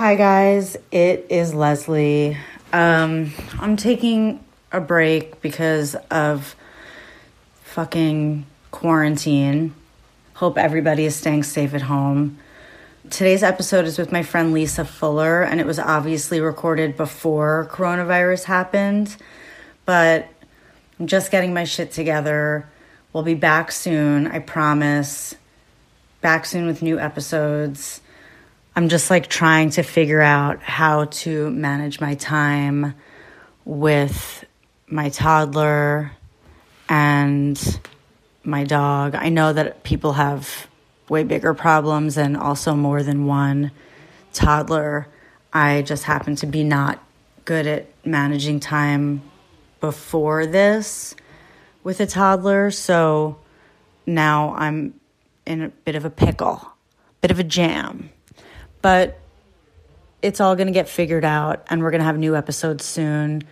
Hi, guys. It is Leslie. Um, I'm taking a break because of fucking quarantine. Hope everybody is staying safe at home. Today's episode is with my friend Lisa Fuller, and it was obviously recorded before coronavirus happened, but I'm just getting my shit together. We'll be back soon, I promise. Back soon with new episodes. I'm just like trying to figure out how to manage my time with my toddler and my dog. I know that people have way bigger problems and also more than one toddler. I just happen to be not good at managing time before this with a toddler. So now I'm in a bit of a pickle, bit of a jam. But it's all going to get figured out, and we're going to have new episodes soon.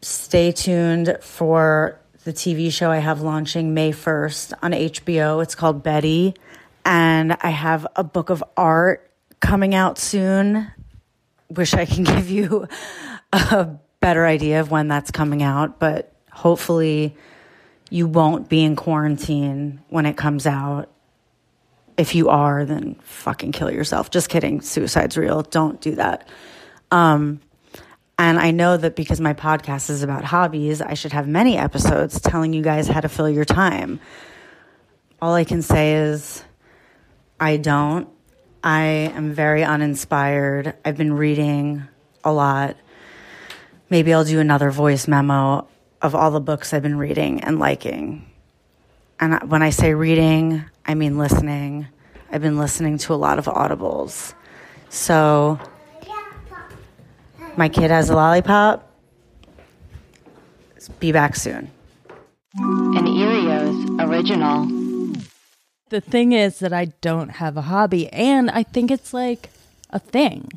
Stay tuned for the TV show I have launching May 1st on HBO. It's called Betty. And I have a book of art coming out soon. Wish I can give you a better idea of when that's coming out, but hopefully you won't be in quarantine when it comes out. If you are, then fucking kill yourself. Just kidding. Suicide's real. Don't do that. Um, and I know that because my podcast is about hobbies, I should have many episodes telling you guys how to fill your time. All I can say is I don't. I am very uninspired. I've been reading a lot. Maybe I'll do another voice memo of all the books I've been reading and liking. And when I say reading, I mean listening. I've been listening to a lot of audibles. So my kid has a lollipop. Be back soon. An Earios original. The thing is that I don't have a hobby, and I think it's like a thing.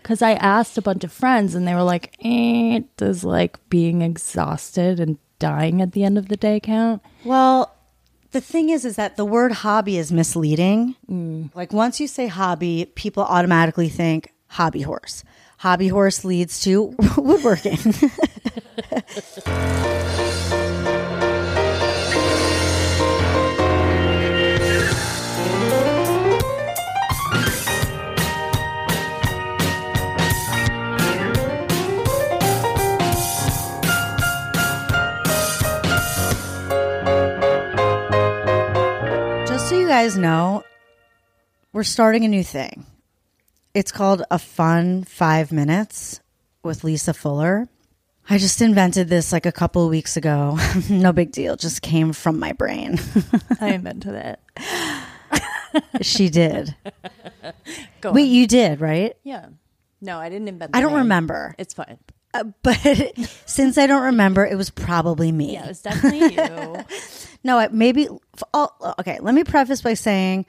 Because I asked a bunch of friends, and they were like, eh, "Does like being exhausted and dying at the end of the day count?" Well, the thing is, is that the word hobby is misleading. Mm. Like once you say hobby, people automatically think hobby horse. Hobby horse leads to woodworking. guys know, we're starting a new thing. It's called a fun five minutes with Lisa Fuller. I just invented this like a couple of weeks ago. no big deal. Just came from my brain. I invented it. she did. Go Wait, on. you did, right? Yeah. No, I didn't invent. I don't name. remember. It's fine. Uh, but since I don't remember, it was probably me. Yeah, it was definitely you. No, I- maybe. Oh, okay, let me preface by saying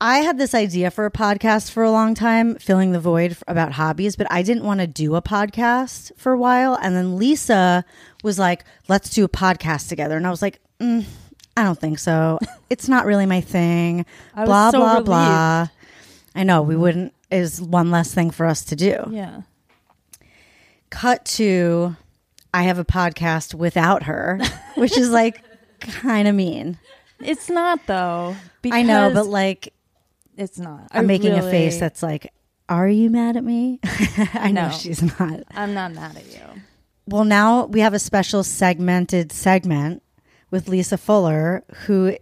I had this idea for a podcast for a long time, filling the void about hobbies, but I didn't want to do a podcast for a while. And then Lisa was like, let's do a podcast together. And I was like, mm, I don't think so. It's not really my thing. Blah, so blah, relieved. blah. I know we wouldn't, is one less thing for us to do. yeah. Cut to, I have a podcast without her, which is like kind of mean. It's not though. I know, but like, It's not. I'm I making a face that's like, "Are you mad at me?" I know No. she's not. I'm not mad at you. Well, now we have a special segmented segment with Lisa Fuller, who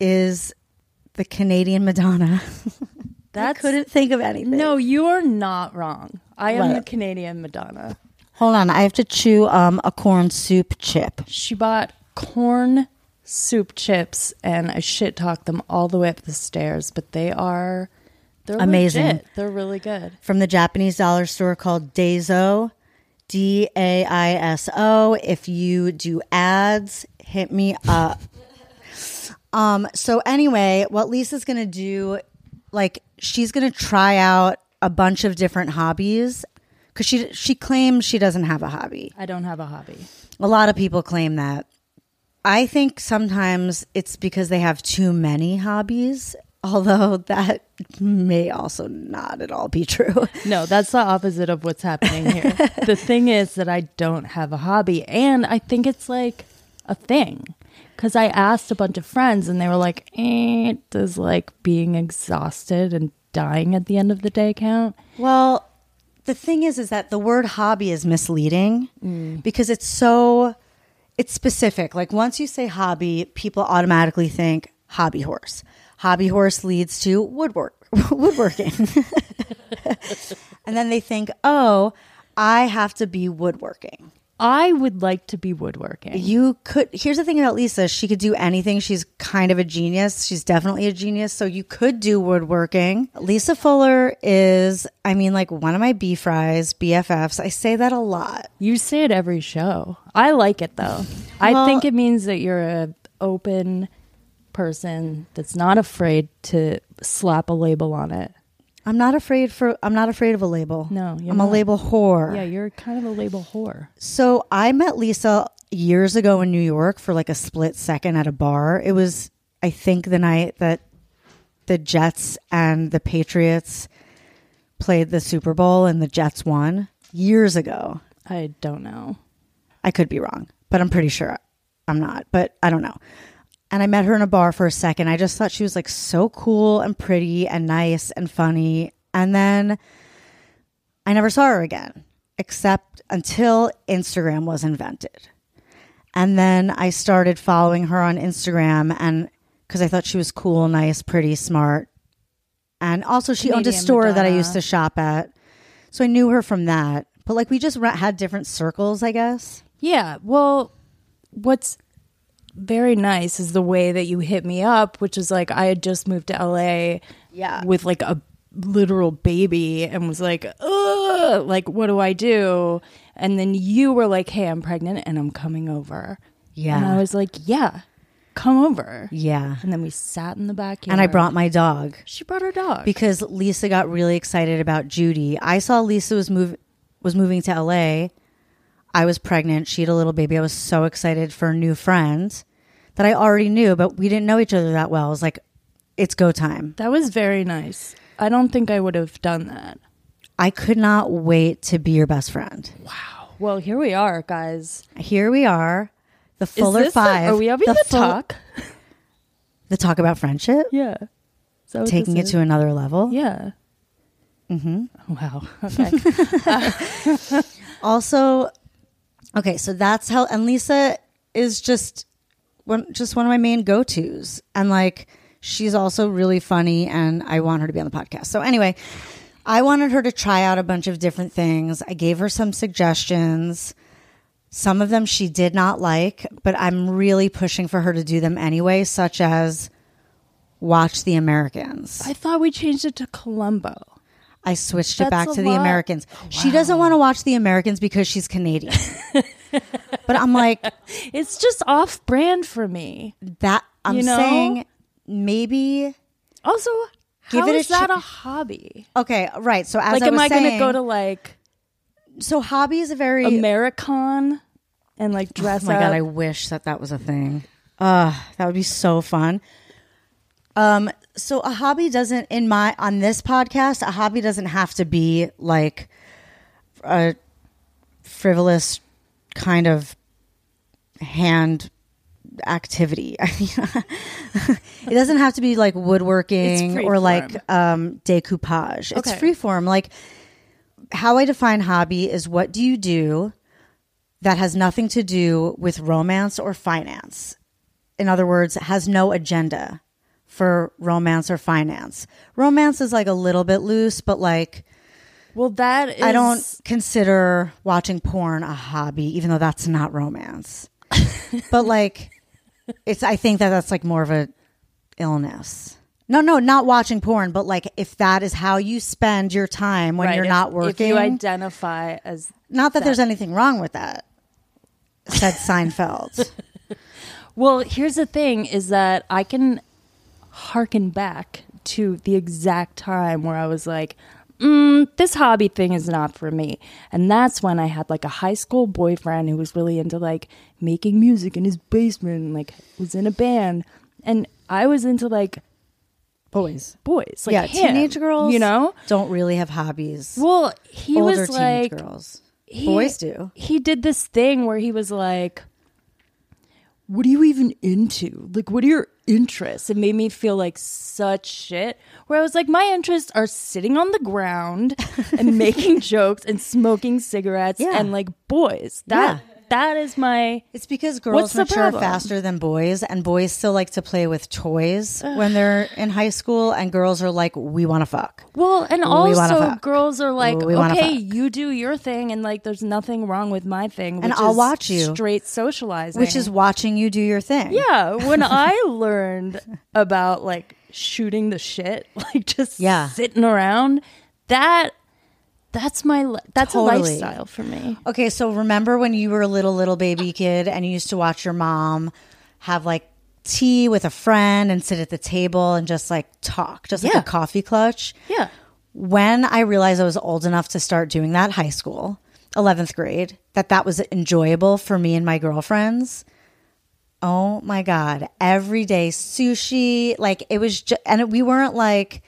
is the Canadian Madonna. That's I couldn't think of anything. No, you are not wrong. I am the Canadian Madonna. Hold on, I have to chew um, a corn soup chip. She bought corn soup chips and I shit talked them all the way up the stairs, but they are they're Amazing. legit. They're really good. from the Japanese dollar store called Daiso, D A I S O. If you do ads, hit me up. um. So anyway, what Lisa's gonna do, like, she's gonna try out a bunch of different hobbies because she she claims she doesn't have a hobby. I don't have a hobby. A lot of people claim that. I think sometimes it's because they have too many hobbies, although that may also not at all be true. No, that's the opposite of what's happening here. the thing is that I don't have a hobby and I think it's like a thing. Cuz I asked a bunch of friends and they were like, eh, "Does like being exhausted and dying at the end of the day count?" Well, the thing is, is that the word hobby is misleading because it's so it's specific. Like once you say hobby, people automatically think hobby horse. Hobby horse leads to woodwork woodworking, and then they think, oh, I have to be woodworking. I would like to be woodworking. You could. Here's the thing about Lisa: she could do anything. She's kind of a genius. She's definitely a genius. So you could do woodworking. Lisa Fuller is, I mean, like one of my B fries, BFFs. I say that a lot. You say it every show. I like it though. I Well- think it means that you're a open person that's not afraid to slap a label on it. I'm not afraid for. I'm not afraid of a label. No, you're I'm a label whore. Yeah, you're kind of a label whore. So I met Lisa years ago in New York for like a split second at a bar. It was, I think, the night that the Jets and the Patriots played the Super Bowl and the Jets won years ago. I don't know. I could be wrong, but I'm pretty sure I'm not, but I don't know. And I met her in a bar for a second. I just thought she was like so cool and pretty and nice and funny. And then I never saw her again, except until Instagram was invented. And then I started following her on Instagram and because I thought she was cool, nice, pretty, smart. And also, she owned a Canadian store that I used to shop at. So I knew her from that. But like, we just had different circles, I guess. Yeah. Well, what's very nice is the way that you hit me up, which is like I had just moved to LA Yeah. with like a literal baby and was like, Ugh, like, what do I do? And then you were like, hey, I'm pregnant and I'm coming over. Yeah. And I was like, yeah, come over. Yeah. And then we sat in the backyard. And I brought my dog She brought her dog. because Lisa got really excited about Judy. I saw Lisa was move was moving to LA. I was pregnant. She had a little baby. I was so excited for a new friend that I already knew, but we didn't know each other that well. I was like, it's go time. that was very nice. I don't think I would have done that. I could not wait to be your best friend. Wow. Well, here we are, guys. Here we are, the Fuller is this the- Five. are we having the the full- talk? The talk about friendship, Yeah. So taking it to another level. Yeah. Mm-hmm. Wow. Okay. Also, okay, so that's how, and Lisa is just one, just one of my main go tos, and like she's also really funny, and I want her to be on the podcast. So anyway, I wanted her to try out a bunch of different things. I gave her some suggestions. Some of them she did not like, but I'm really pushing for her to do them anyway, such as watch The Americans. I thought we changed it to Columbo. I switched it back to the lot. Americans. She doesn't want to watch the Americans because she's Canadian. but I'm like, It's just off brand for me. that I'm You know? saying maybe Also, Give it a is that ch- a hobby? okay, right. So as like, I am I going to go to like so hobby is a very American and like dress Oh my up? god, I wish that that was a thing. Uh, that would be so fun. Um, so a hobby doesn't in my on this podcast, a hobby doesn't have to be like a frivolous kind of hand activity. It doesn't have to be like woodworking or like um, decoupage. It's Okay. freeform. Like how I define hobby is what do you do that has nothing to do with romance or finance. In other words, has no agenda for romance or finance. Romance is like a little bit loose, but like Well, that is. I don't consider watching porn a hobby, even though that's not romance. but like, it's. I think that that's like more of a illness. No, no, not watching porn, but like if that is how you spend your time when Right, you're if- not working. If you identify as not that there's anything wrong with that. Said Seinfeld. Well, here's the thing is that I can harken back to the exact time where I was like, mm, this hobby thing is not for me. And that's when I had like a high school boyfriend who was really into like making music in his basement and like was in a band. And I was into like Boys. boys. Like yeah, him, teenage girls, You know? don't really have hobbies. Well, he Older was teenage like girls. he- Boys do. He did this thing where he was like, What are you even into? Like, what are your interests? It made me feel like such shit. Where I was like, My interests are sitting on the ground and making jokes and smoking cigarettes Yeah. and like boys. That that is my It's because girls mature problem? faster than boys, and boys still like to play with toys when they're in high school, and girls are like, "We want to fuck." Well, and We also fuck. girls are like, We okay, you do your thing, and like, there's nothing wrong with my thing, And I'll is watch you. Straight socializing, Which is watching you do your thing. Yeah, when I learned about like shooting the shit, like just Yeah. sitting around, that that's my that's Totally. a lifestyle for me. Okay, so remember when you were a little little baby kid and you used to watch your mom have like tea with a friend and sit at the table and just like talk, just like a coffee clutch. Yeah. When I realized I was old enough to start doing that high school, 11th grade, that that was enjoyable for me and my girlfriends. Oh my god, every day sushi, like it was just and we weren't like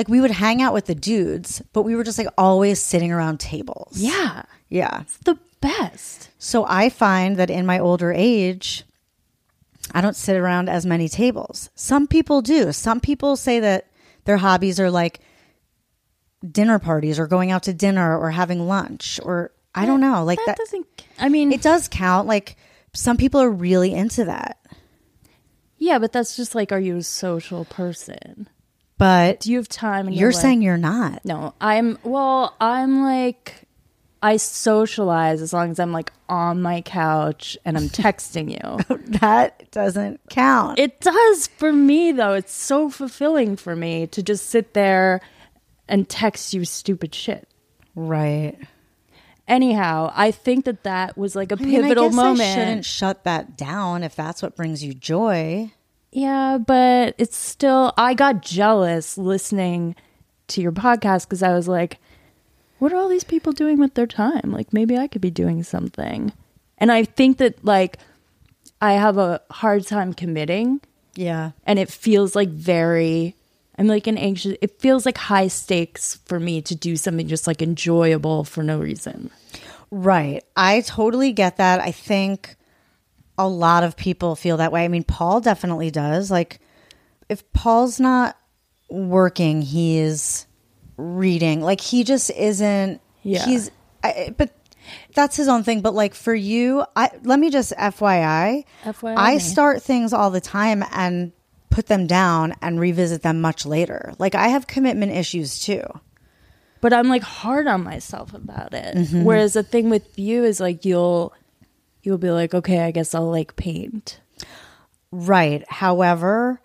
like we would hang out with the dudes, but we were just like always sitting around tables. Yeah, Yeah. it's the best. So I find that in my older age, I don't sit around as many tables. Some people do. Some people say that their hobbies are like dinner parties or going out to dinner or having lunch or I don't know. Like That that, doesn't. I mean, it does count. Like some people are really into that. yeah, but that's just like, are you a social person? But Do you have time? In your you're life? saying you're not. no. I'm well. I'm like. I socialize as long as I'm like on my couch and I'm texting you. That doesn't count. It does for me though. It's so fulfilling for me to just sit there and text you stupid shit. right. Anyhow, I think that that was like a I mean, I pivotal guess I shouldn't shut that down if that's what brings you joy. Yeah, but it's still I got jealous listening to your podcast because I was like, what are all these people doing with their time? Like maybe I could be doing something. And I think that like I have a hard time committing Yeah. and it feels like very I'm like an anxious it feels like high stakes for me to do something just like enjoyable for no reason. Right. I totally get that. I think a lot of people feel that way. I mean, Paul definitely does. Like, if Paul's not working, he is reading. Like, he just isn't. Yeah. He's. I, but that's his own thing. But like for you, I let me just FYI. FYI I start things all the time and put them down and revisit them much later. Like I have commitment issues too. But I'm like hard on myself about it. Mm-hmm. Whereas the thing with you is like you'll you'll be like, okay, I guess I'll like paint. Right. However,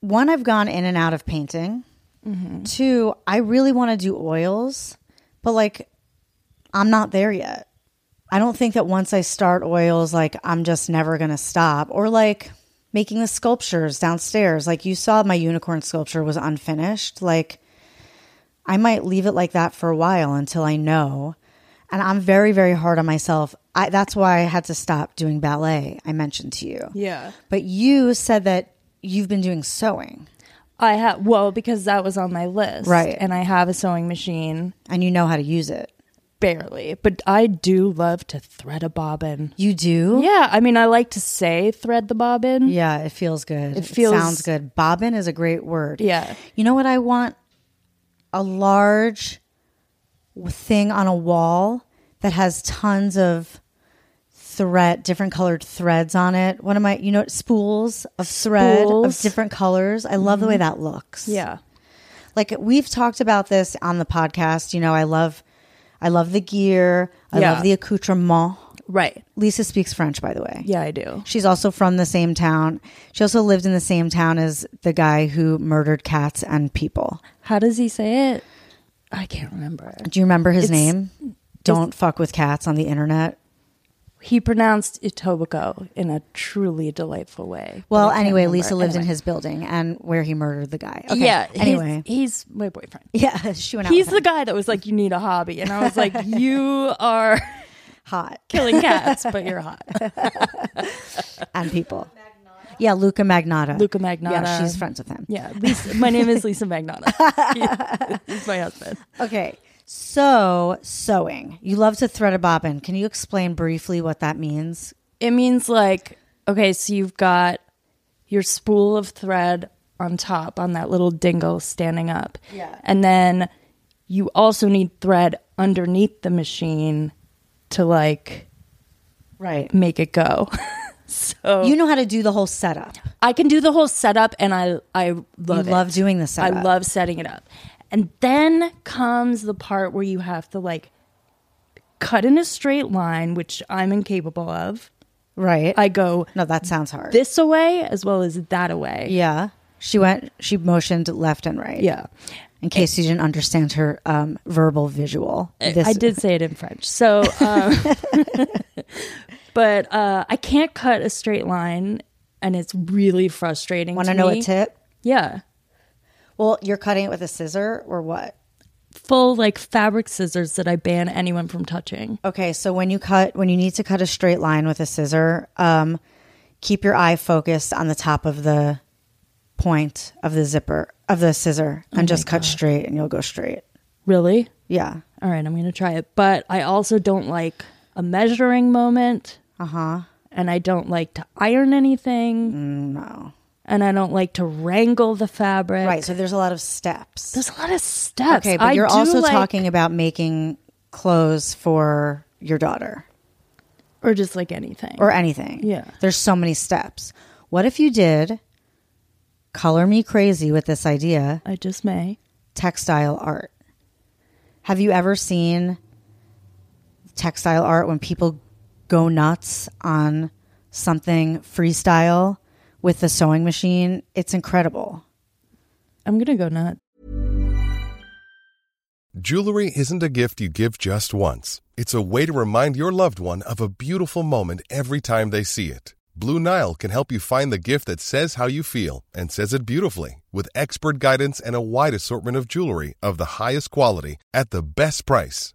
one, I've gone in and out of painting. Mm-hmm. Two, I really want to do oils, but like, I'm not there yet. I don't think that once I start oils, like, I'm just never going to stop. Or like making the sculptures downstairs. Like, you saw my unicorn sculpture was unfinished. Like, I might leave it like that for a while until I know. And I'm very, very hard on myself. I, that's why I had to stop doing ballet. I mentioned to you. Yeah. But you said that you've been doing sewing I have well, because that was on my list. Right. And I have a sewing machine. and you know how to use it. barely, but I do love to thread a bobbin. You do? Yeah, I mean, I like to say thread the bobbin. Yeah, it feels good. It feels- sounds good. Bobbin is a great word. Yeah. You know what I want? A large thing on a wall that has tons of thread, different colored threads on it. What am I? You know, spools of thread of different colors. I love the way mm-hmm. that looks. Yeah. like we've talked about this on the podcast. You know, I love, I love the gear. I Yeah. love the accoutrement. Right. Lisa speaks French, by the way. Yeah, I do. She's also from the same town. She also lived in the same town as the guy who murdered cats and people. How does he say it? I can't remember. Do you remember his It's- name? Don't fuck with cats on the internet. He pronounced Etobicoke in a truly delightful way. Well, anyway, remember. Lisa lived in his building and where he murdered the guy. Okay. Yeah. Anyway. he's, my boyfriend. yeah, she went out. He's the guy that was like, "You need a hobby," and I was like, "You are hot killing cats, but you're hot." and people. Yeah, Luka Magnotta. Luka Magnotta. Yeah, she's friends with him. Yeah, Lisa, my name is Lisa Magnotta. He's my husband. Okay. So, sewing. You love to thread a bobbin. Can you explain briefly what that means? It means like, okay, so you've got your spool of thread on top on that little dingle standing up. Yeah. And then you also need thread underneath the machine to like Right. make it go. so You know how to do the whole setup. I can do the whole setup and I I love You it. love doing the setup. I love setting it up. And then comes the part where you have to like cut in a straight line, which I'm incapable of. Right. I go no, that sounds hard. this away as well as that away. yeah. She went, she motioned left and right. Yeah. In case you didn't understand her um, verbal visual. This- I did say it in French. So, um, but uh, I can't cut a straight line, and it's really frustrating. Want to know me. a tip? Yeah, Well, you're cutting it with a scissor or what? full like fabric scissors that I ban anyone from touching. Okay, so when you cut, when you need to cut a straight line with a scissor, um, keep your eye focused on the top of the point of the zipper of the scissor and just cut straight and you'll go straight. Really? Yeah. All right, I'm going to try it. But I also don't like a measuring moment. Uh huh. And I don't like to iron anything. No. And I don't like to wrangle the fabric. Right. So there's a lot of steps. There's a lot of steps. Okay, but I you're also like- talking about making clothes for your daughter Or just like anything. or anything. Yeah. There's so many steps. What if you did color me crazy with this idea I just may. textile art? Have you ever seen textile art when people go nuts on something freestyle with the sewing machine? It's incredible. I'm going to go nuts. Jewelry isn't a gift you give just once. It's a way to remind your loved one of a beautiful moment every time they see it. Blue Nile can help you find the gift that says how you feel and says it beautifully with expert guidance and a wide assortment of jewelry of the highest quality at the best price.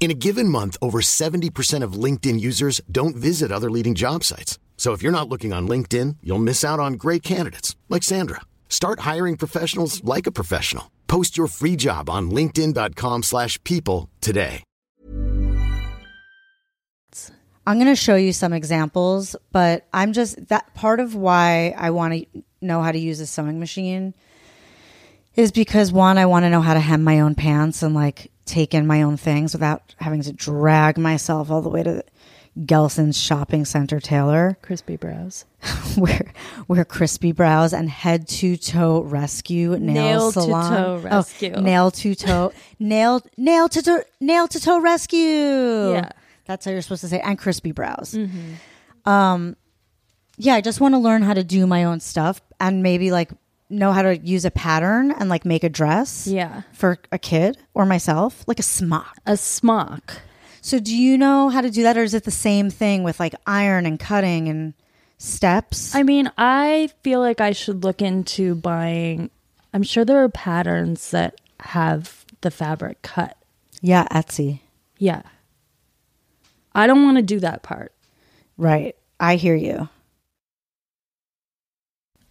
In a given month, over 70% of LinkedIn users don't visit other leading job sites. So if you're not looking on LinkedIn, you'll miss out on great candidates like Sandra. Start hiring professionals like a professional. Post your free job on linkedin.com/people today. I'm going to show you some examples, but I'm just that part of why I want to know how to use a sewing machine is because one, I want to know how to hem my own pants and like take in my own things without having to drag myself all the way to Gelson's shopping center tailor. Crispy brows. where where crispy brows and head to toe rescue nail, Nail to salon toe rescue. oh, nail to toe nail nail to toe nail to toe rescue Yeah. that's how you're supposed to say and crispy brows Mm-hmm. um yeah i just want to learn how to do my own stuff and maybe like know how to use a pattern and like make a dress Yeah. for a kid or myself like a smock A smock. So do you know how to do that or is it the same thing with like iron and cutting and steps? I mean, I feel like I should look into buying. I'm sure there are patterns that have the fabric cut. yeah, Etsy. Yeah. I don't want to do that part. Right. I hear you.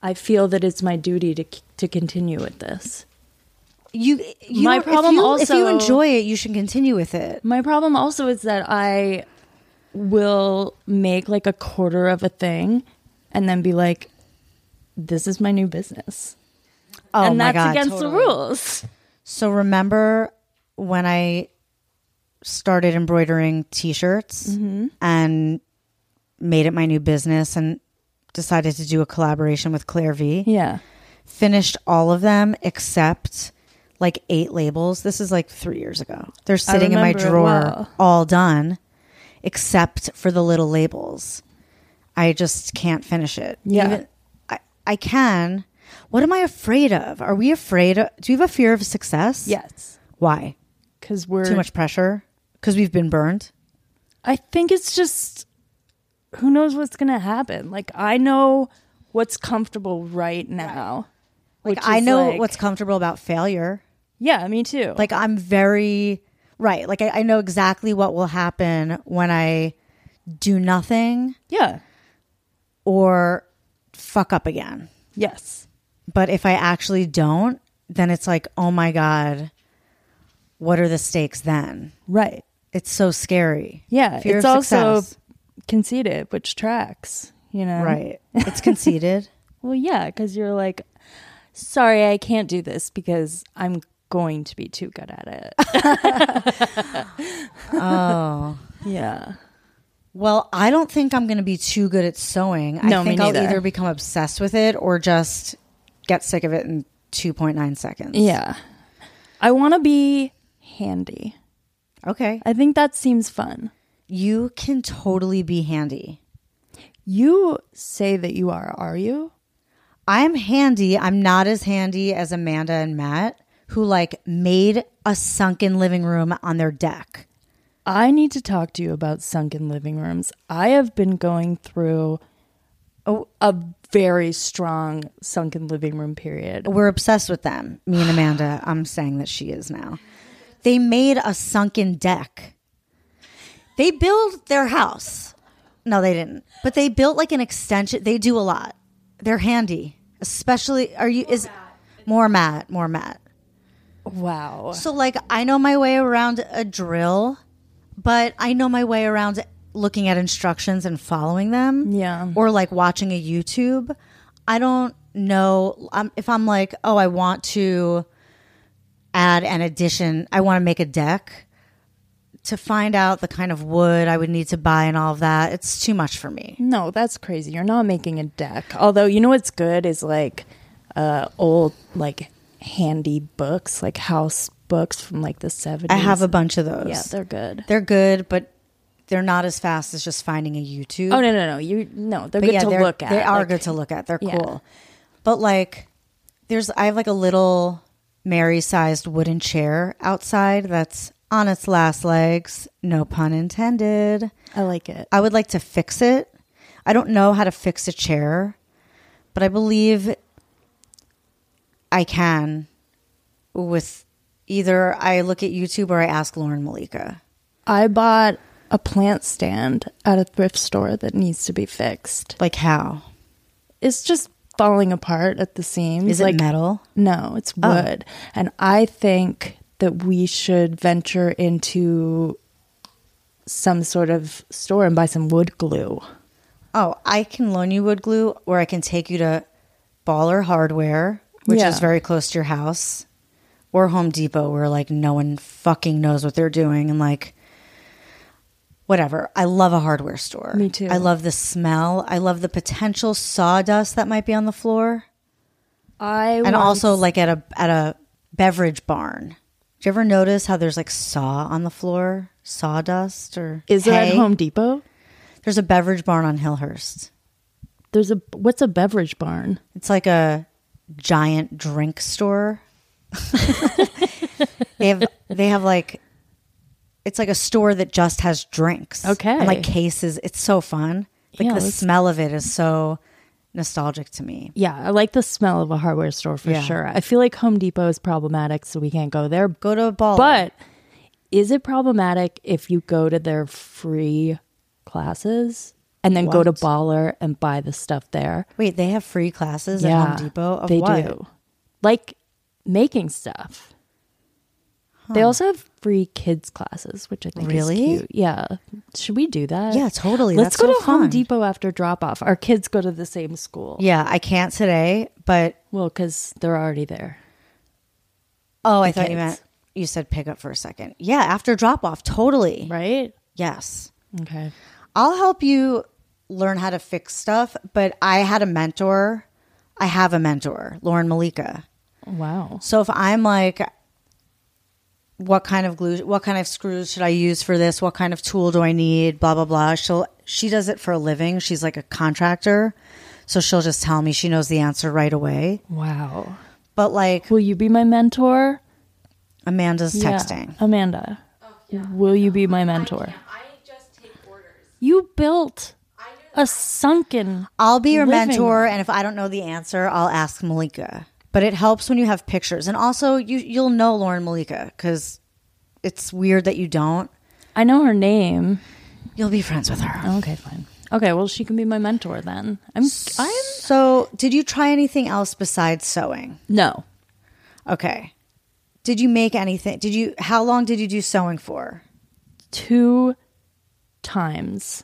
I feel that it's my duty to to continue with this. You, you My if problem you- if you enjoy it, you should continue with it. My problem also is that I will make like a quarter of a thing and then be like, this is my new business. Oh and my that's god. against totally. the rules. So remember when I started embroidering t-shirts Mm-hmm. and made it my new business and decided to do a collaboration with Clare V. Yeah. Finished all of them except like eight labels. This is like 3 years ago. They're sitting in my drawer well. all done except for the little labels. I just can't finish it. Yeah. I, I can. What am I afraid of? Are we afraid of, do you have a fear of success? Yes. Why? Because we're Too much pressure? Because we've been burned? I think it's just who knows what's gonna happen. Like I know what's comfortable right now. Like, I know like- what's comfortable about failure. Yeah, me too. Like, I'm very, right. Like, I, I know exactly what will happen when I do nothing yeah. or fuck up again. Yes. But if I actually don't, then it's like, oh my God, what are the stakes then? Right. It's so scary. Yeah. Fear it's also success. Conceited, which tracks. You know. right. It's conceited. Well, yeah, because you're like, sorry, I can't do this because I'm going to be too good at it. oh. yeah. Well, I don't think I'm going to be too good at sewing. I No, me think I'll either become obsessed with it or just get sick of it in 2.9 seconds. Yeah. I want to be handy. Okay. I think that seems fun. You can totally be handy. You say that you are, are you? I'm handy. I'm not as handy as Amanda and Matt, who like made a sunken living room on their deck. I need to talk to you about sunken living rooms. I have been going through a, a very strong sunken living room period. We're obsessed with them. Me and Amanda. I'm saying that she is now. They made a sunken deck. They build their house. No, they didn't. But they built like an extension. They do a lot. They're handy. Especially are you is more Matt, more Matt. Wow. So like I know my way around a drill, but I know my way around looking at instructions and following them. Yeah. Or like watching a YouTube. I don't know um, if I'm like, "Oh, I want to add an addition. I want to make a deck." To find out the kind of wood I would need to buy and all of that, it's too much for me. No, that's crazy. You're not making a deck. Although, you know what's good is like uh old like handy books, like house books from like the 70s. I have a bunch of those. Yeah, they're good. they're good, but they're not as fast as just finding a YouTube. Oh no, no, no. You no, they're But good yeah, to they're- look at. They are Like, good to look at. They're Yeah. cool. But like, there's I have like a little Mary-sized wooden chair outside that's on its last legs. No pun intended. I like it. I would like to fix it. I don't know how to fix a chair, but I believe I can with either I look at YouTube or I ask Lauren Malika. I bought a plant stand at a thrift store that needs to be fixed. Like how? It's just falling apart at the seams. Is it like metal? No, it's Oh. wood. And I think that we should venture into some sort of store and buy some wood glue. Oh, I can loan you wood glue, or I can take you to Baller Hardware, which Yeah. is very close to your house, or Home Depot, where like no one fucking knows what they're doing, and like whatever. I love a hardware store. Me too. I love the smell. I love the potential sawdust that might be on the floor, I and once- also like at a at a beverage barn. Do you ever notice how there's like saw on the floor, sawdust, or is there at? Home Depot? There's a beverage barn on Hillhurst. There's a what's a beverage barn? It's like a giant drink store. they have they have like It's like a store that just has drinks. Okay. And like cases. It's so fun. Like Yeah, the smell of it is so nostalgic to me. Yeah, I like the smell of a hardware store for Yeah. sure. I feel like Home Depot is problematic, so we can't go there. Go to a ball. But is it problematic if you go to their free classes and then go to Baller and buy the stuff there? wait, they have free classes at Home Depot of they what? do. Like making stuff. They also have free kids classes, which I think Really? is cute. Yeah. Should we do that? Yeah, totally. Let's That's go so to Home. Depot after drop off. Our kids go to the same school. Yeah, I can't today, but Well, because they're already there. oh, I The thought you meant you said pick up for a second. Yeah, after drop off, totally. Right? Yes. Okay. I'll help you learn how to fix stuff, but I had a mentor. I have a mentor, Lauren Malika. Wow. So if I'm like, what kind of glue, what kind of screws should I use for this? What kind of tool do I need? Blah blah blah. She'll she does it for a living. She's like a contractor, so she'll just tell me she knows the answer right away. Wow. But like Will you be my mentor? Amanda's Yeah. texting. Amanda. Oh, Will you be my mentor? I just take orders. You built a sunken. I'll be your living mentor, room. and if I don't know the answer, I'll ask Malika. But it helps when you have pictures, and also you you'll know Lauren Malika because it's weird that you don't. I know her name. You'll be friends with her. Okay, fine. Okay, well, she can be my mentor then. I'm. I'm. So, did you try anything else besides sewing? No. Okay. Did you make anything? Did you? How long did you do sewing for? two times.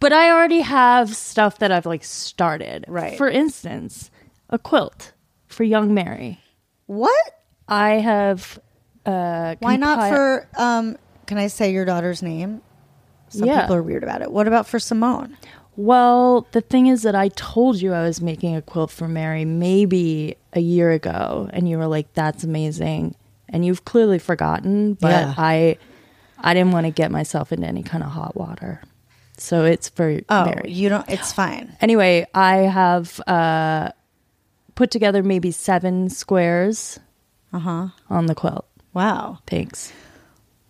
but I already have stuff that I've like started. Right. For instance, a quilt for young Mary. What? I have uh Why not for? Um, can I say your daughter's name? Some Yeah. people are weird about it. What about for Simone? Well, the thing is that I told you I was making a quilt for Mary maybe a year ago and you were like that's amazing and you've clearly forgotten, but Yeah. I I didn't want to get myself into any kind of hot water. So it's for Oh, Mary. you don't. It's fine. anyway, I have uh, put together maybe seven squares Uh huh. on the quilt. Wow. Thanks.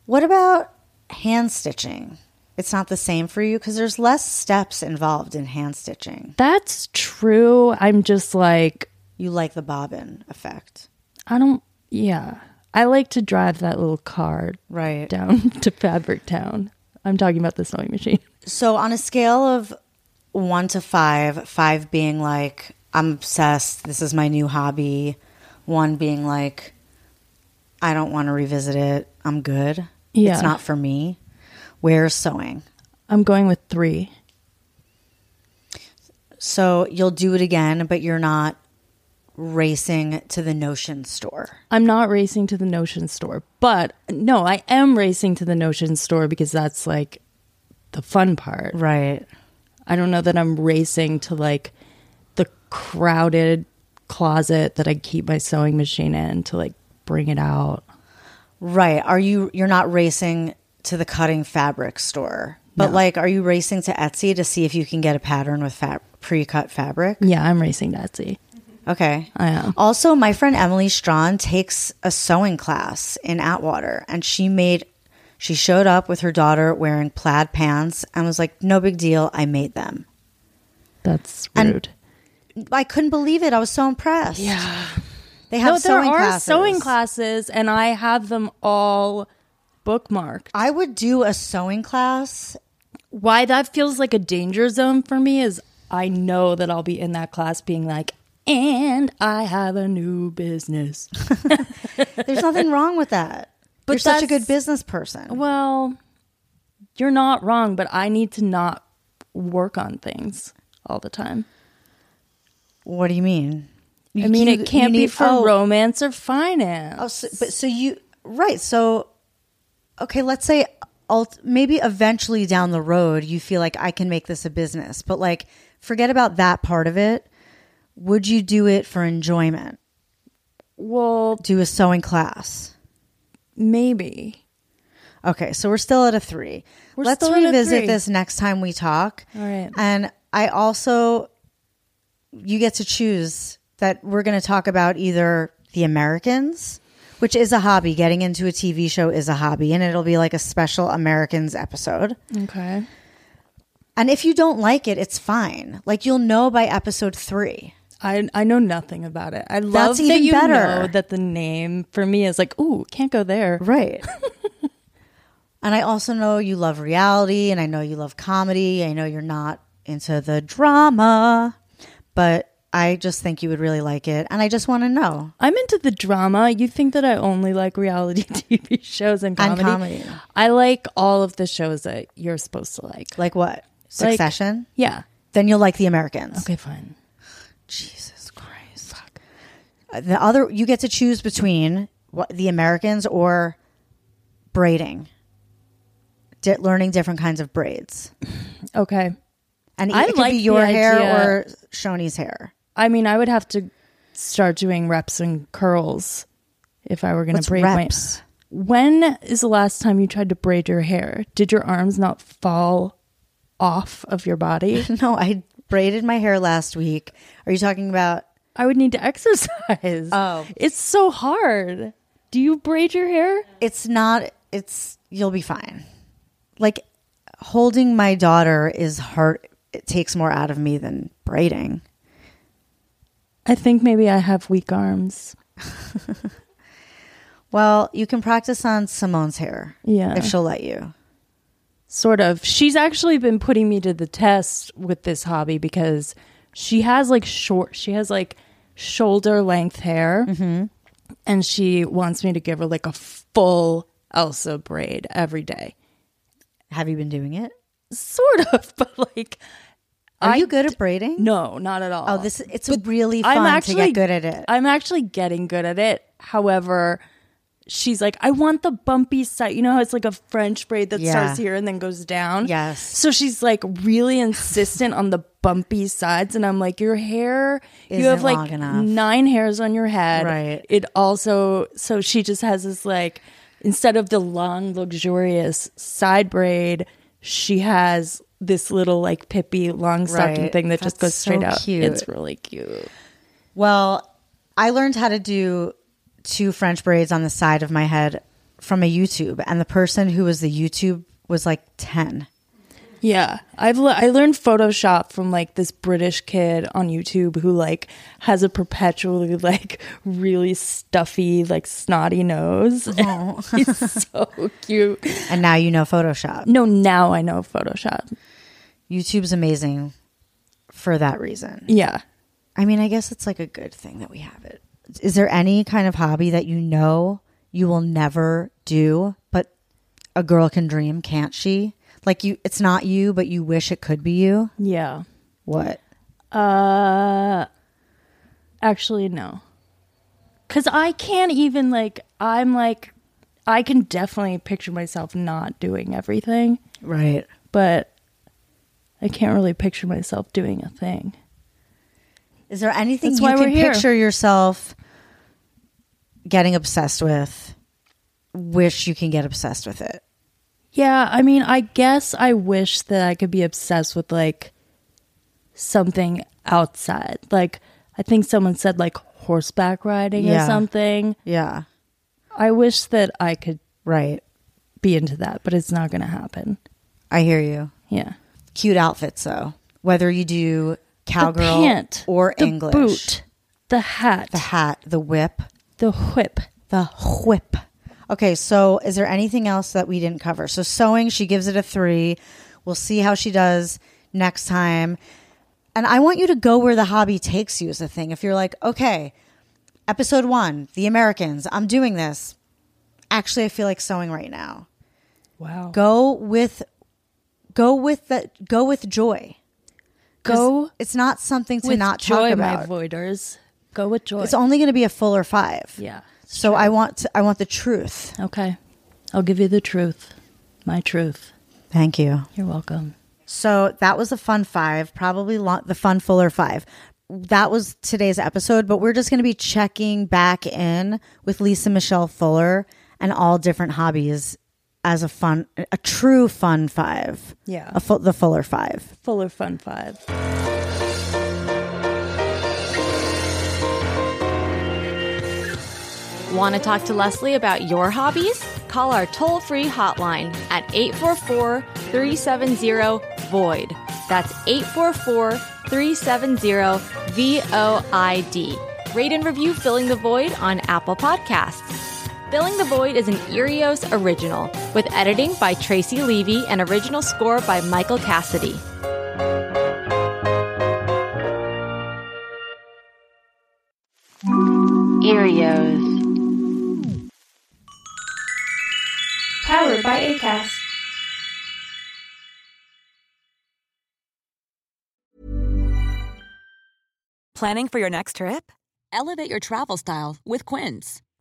What about hand stitching? It's not the same for you because there's less steps involved in hand stitching. That's true. I'm just like, You like the bobbin effect, I don't, yeah. I like to drive that little car right? down to Fabric Town. I'm talking about the sewing machine. So, on a scale of one to five, five being like, I'm obsessed, this is my new hobby, one being like, I don't want to revisit it, I'm good. Yeah. It's not for me. Where's sewing? I'm going with three. So, you'll do it again, but you're not racing to the Notion store. I'm not racing to the Notion store, but no, I am racing to the Notion store because that's like the fun part. Right. I don't know that I'm racing to like the crowded closet that I keep my sewing machine in to like bring it out. Right. Are you you're not racing to the cutting fabric store. But No. like are you racing to Etsy to see if you can get a pattern with fab- pre-cut fabric? Yeah, I'm racing to Etsy. Okay. I am. Also, my friend Emily Strawn takes a sewing class in Atwater and she made she showed up with her daughter wearing plaid pants and was like, "No big deal, I made them." That's And- rude. I couldn't believe it. I was so impressed. yeah. They have No, there sewing are classes. sewing classes and I have them all bookmarked. I would do a sewing class Why that feels like a danger zone for me is I know that I'll be in that class being like, and I have a new business. There's nothing wrong with that. But You're such a good business person. Well, you're not wrong, but I need to not work on things all the time. What do you mean? I mean, you- it can't you be need- for oh, romance or finance. Oh, so, but so you right? So okay, let's say ult- maybe eventually down the road you feel like I can make this a business, but like forget about that part of it. Would you do it for enjoyment? well, Do a sewing class? maybe. Okay, so we're still at a three. We're Let's revisit three. this next time we talk. All right. And I also, you get to choose that we're going to talk about either the Americans which is a hobby. Getting into a TV show is a hobby, and it'll be like a special Americans episode. Okay. And if you don't like it, it's fine. Like you'll know by episode three. I I know nothing about it. I love that even you better. know that the name for me is like, ooh, can't go there. Right. and I also know you love reality and I know you love comedy. I know you're not into the drama, but I just think you would really like it. And I just want to know. I'm into the drama. You think that I only like reality TV shows and And comedy? comedy. I like all of the shows that you're supposed to like. Like what? Succession? Yeah. then you'll like the Americans. Okay, fine. Jesus Christ. Uh, The other, you get to choose between what, the Americans or braiding, Di- learning different kinds of braids. Okay. And I it could like be the your hair idea- or Shoney's hair. I mean, I would have to start doing reps and curls if I were going What's to braid reps? my. When is the last time you tried to braid your hair? Did your arms not fall off of your body? No, I braided my hair last week. Are you talking about? I would need to exercise. Oh. it's so hard. Do you braid your hair? It's not. It's you'll be fine. Like holding my daughter is hard. It takes more out of me than braiding. I think maybe I have weak arms. Well, you can practice on Simone's hair. Yeah. if she'll let you. Sort of. She's actually been putting me to the test with this hobby because she has like short, she has like shoulder length hair. Mm-hmm. And she wants me to give her like a full Elsa braid every day. Have you been doing it? Sort of, but like. Are I you good at braiding? No, not at all. Oh, this it's really fun to get good at it. I'm actually getting good at it. However, she's like, I want the bumpy side. You know how it's like a French braid that Yeah. starts here and then goes down? Yes. So she's like really insistent on the bumpy sides. And I'm like, your hair, you Isn't have like nine hairs on your head. Right. It also, so she just has this like, instead of the long, luxurious side braid, she has this little like Pippi Longstocking Right. thing that just goes straight so out. cute. It's really cute. Well, I learned how to do two French braids on the side of my head from a YouTube, and the person who was the YouTube was like ten. Yeah, I've le- I learned Photoshop from like this British kid on YouTube who like has a perpetually like really stuffy like snotty nose. Oh. He's so cute. And now you know Photoshop. No, now I know Photoshop. YouTube's amazing for that reason. Yeah. I mean, I guess it's like a good thing that we have it. Is there any kind of hobby that you know you will never do, but a girl can dream, can't she? Like you, it's not you, but you wish it could be you. Yeah. What? Uh actually no. Cuz I can't even like I'm like I can definitely picture myself not doing everything, Right. but I can't really picture myself doing a thing. Is there anything That's you can picture yourself getting obsessed with? Wish you can get obsessed with it. Yeah, I mean, I guess I wish that I could be obsessed with like something outside. Like I think someone said like horseback riding or something. Yeah. I wish that I could Right. be into that, but it's not going to happen. I hear you. Yeah. Cute outfits though. Whether you do cowgirl the pant, or the English. boot, the hat, The hat, the whip, the whip. the whip. Okay, so is there anything else that we didn't cover? So sewing, she gives it a three. We'll see how she does next time. And I want you to go where the hobby takes you is the thing. If you're like, okay, episode one, the Americans, I'm doing this. Actually, I feel like sewing right now. Wow. Go with go with the go with joy. Go it's not something to with not joy, talk about. my voiders. Go with joy. It's only going to be a fuller five. yeah. So I want to, I want the truth. Okay. I'll give you the truth. My truth. Thank you. You're welcome. So that was a fun five, probably lo- the fun fuller five. That was today's episode, but we're just going to be checking back in with Lisa Michelle Fuller and all different hobbies as a fun, a true fun five. Yeah. a fu- the fuller five. Fuller Fun 5. Want to talk to Leslie about your hobbies? Call our toll free hotline at 844 370 VOID. That's 844 370 VOID. Rate and review Filling the Void on Apple Podcasts. Filling the Void is an Earios original with editing by Tracy Levy and original score by Michael Cassidy. Earios. Powered by ACAST. Planning for your next trip? Elevate your travel style with Quince.